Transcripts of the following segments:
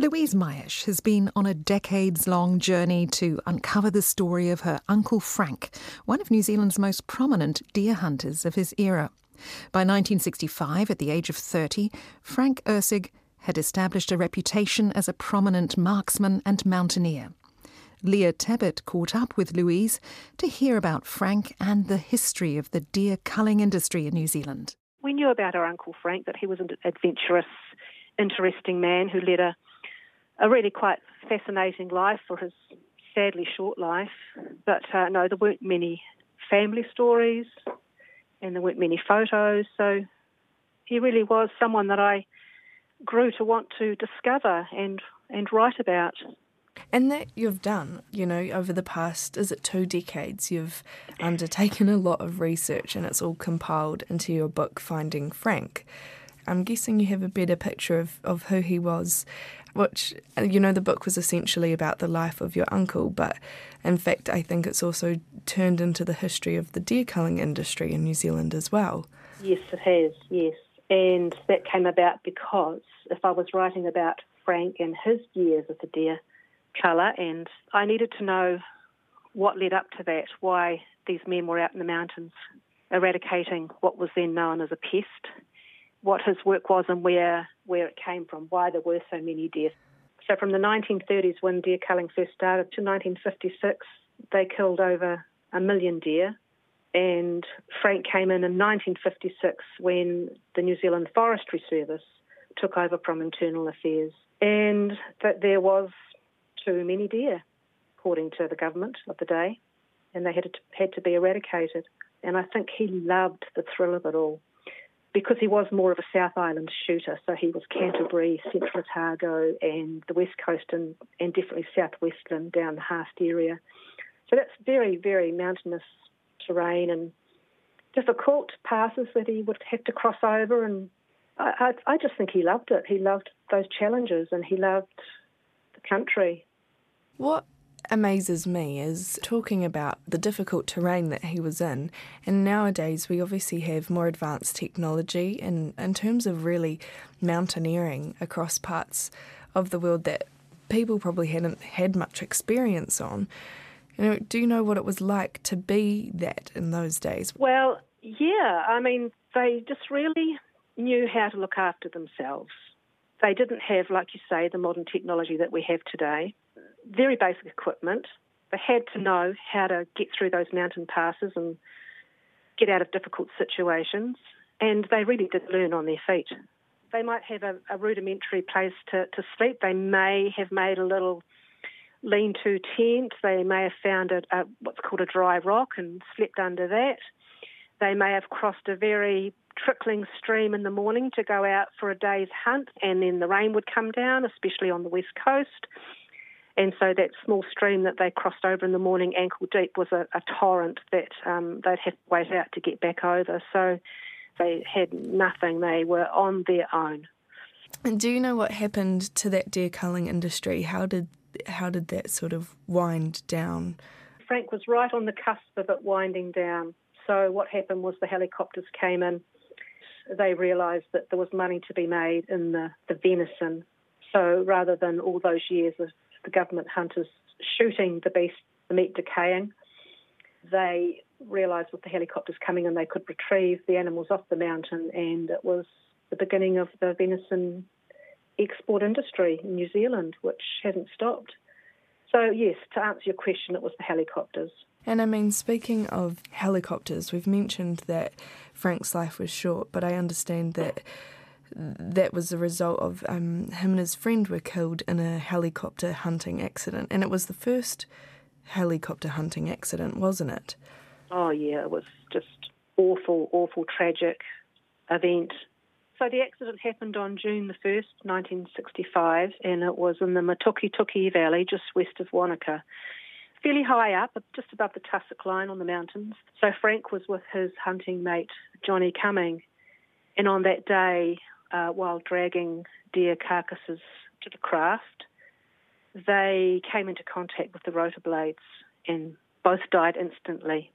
Louise Maich has been on a decades long journey to uncover the story of her Uncle Frank, one of New Zealand's most prominent deer hunters of his era. By 1965, at the age of 30, Frank Erceg had established a reputation as a prominent marksman and mountaineer. Leah Tebbett caught up with Louise to hear about Frank and the history of the deer culling industry in New Zealand. We knew about our Uncle Frank that he was an adventurous, interesting man who led a, a really quite fascinating life for his sadly short life. But uh, no, there weren't many family stories and there weren't many photos. So he really was someone that I grew to want to discover and, and write about. And that you've done, you know, over the past, is it two decades, you've undertaken a lot of research and it's all compiled into your book, Finding Frank. I'm guessing you have a better picture of, of who he was, which, you know, the book was essentially about the life of your uncle, but in fact, I think it's also turned into the history of the deer culling industry in New Zealand as well. Yes, it has, yes. And that came about because if I was writing about Frank and his years as a deer culler, and I needed to know what led up to that, why these men were out in the mountains eradicating what was then known as a pest, what his work was and where, where it came from, why there were so many deer. So from the 1930s, when deer culling first started, to 1956, they killed over a million deer. And Frank came in in 1956 when the New Zealand Forestry Service took over from Internal Affairs. And that there was too many deer, according to the government of the day, and they had to, had to be eradicated. And I think he loved the thrill of it all because he was more of a South Island shooter. So he was Canterbury, Central Otago, and the West Coast, and, and definitely Southwestern down the Haast area. So that's very, very mountainous terrain and difficult passes that he would have to cross over. And I, I, I just think he loved it. He loved those challenges and he loved the country. What amazes me is talking about the difficult terrain that he was in. And nowadays, we obviously have more advanced technology in, in terms of really mountaineering across parts of the world that people probably hadn't had much experience on. You know, do you know what it was like to be that in those days? Well, yeah. I mean, they just really knew how to look after themselves. They didn't have, like you say, the modern technology that we have today very basic equipment. They had to know how to get through those mountain passes and get out of difficult situations, and they really did learn on their feet. They might have a, a rudimentary place to, to sleep. They may have made a little lean-to tent. They may have found a, a, what's called a dry rock and slept under that. They may have crossed a very trickling stream in the morning to go out for a day's hunt, and then the rain would come down, especially on the west coast. And so that small stream that they crossed over in the morning, ankle deep, was a, a torrent that um, they'd have to wait out to get back over. So they had nothing. They were on their own. And do you know what happened to that deer culling industry? How did how did that sort of wind down? Frank was right on the cusp of it winding down. So what happened was the helicopters came in. They realised that there was money to be made in the, the venison. So rather than all those years of the government hunters shooting the beast, the meat decaying. They realised with the helicopters coming in, they could retrieve the animals off the mountain, and it was the beginning of the venison export industry in New Zealand, which hasn't stopped. So, yes, to answer your question, it was the helicopters. And I mean, speaking of helicopters, we've mentioned that Frank's life was short, but I understand that that was the result of um, him and his friend were killed in a helicopter hunting accident, and it was the first helicopter hunting accident, wasn't it? Oh yeah, it was just awful, awful, tragic event. So the accident happened on June the 1st, 1965, and it was in the Matukituki Valley, just west of Wanaka. Fairly high up, just above the tussock line on the mountains. So Frank was with his hunting mate, Johnny Cumming, and on that day, uh, while dragging deer carcasses to the craft, they came into contact with the rotor blades and both died instantly.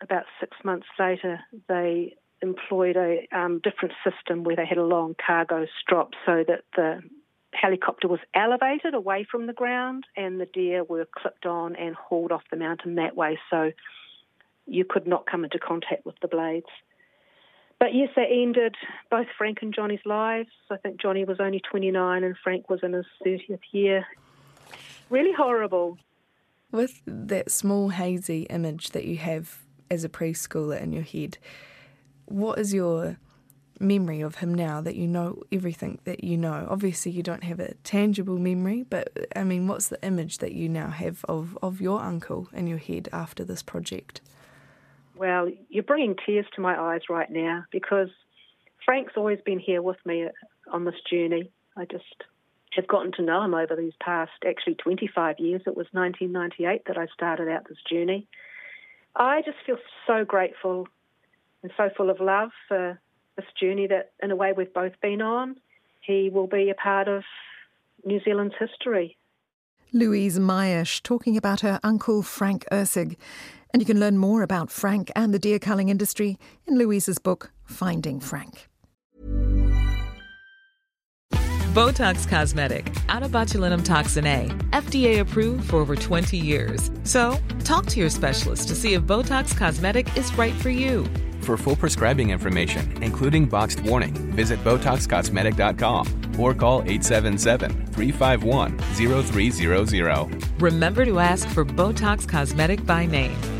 About six months later, they employed a um, different system where they had a long cargo strop so that the helicopter was elevated away from the ground and the deer were clipped on and hauled off the mountain that way so you could not come into contact with the blades. But yes, that ended both Frank and Johnny's lives. I think Johnny was only 29 and Frank was in his 30th year. Really horrible. With that small hazy image that you have as a preschooler in your head, what is your memory of him now that you know everything that you know? Obviously, you don't have a tangible memory, but I mean, what's the image that you now have of, of your uncle in your head after this project? Well, you're bringing tears to my eyes right now because Frank's always been here with me on this journey. I just have gotten to know him over these past, actually 25 years. It was 1998 that I started out this journey. I just feel so grateful and so full of love for this journey that, in a way, we've both been on. He will be a part of New Zealand's history. Louise Maich talking about her uncle Frank Erceg. And you can learn more about Frank and the deer culling industry in Louise's book, Finding Frank. Botox Cosmetic, out of botulinum toxin A, FDA approved for over 20 years. So, talk to your specialist to see if Botox Cosmetic is right for you. For full prescribing information, including boxed warning, visit BotoxCosmetic.com or call 877-351-0300. Remember to ask for Botox Cosmetic by name.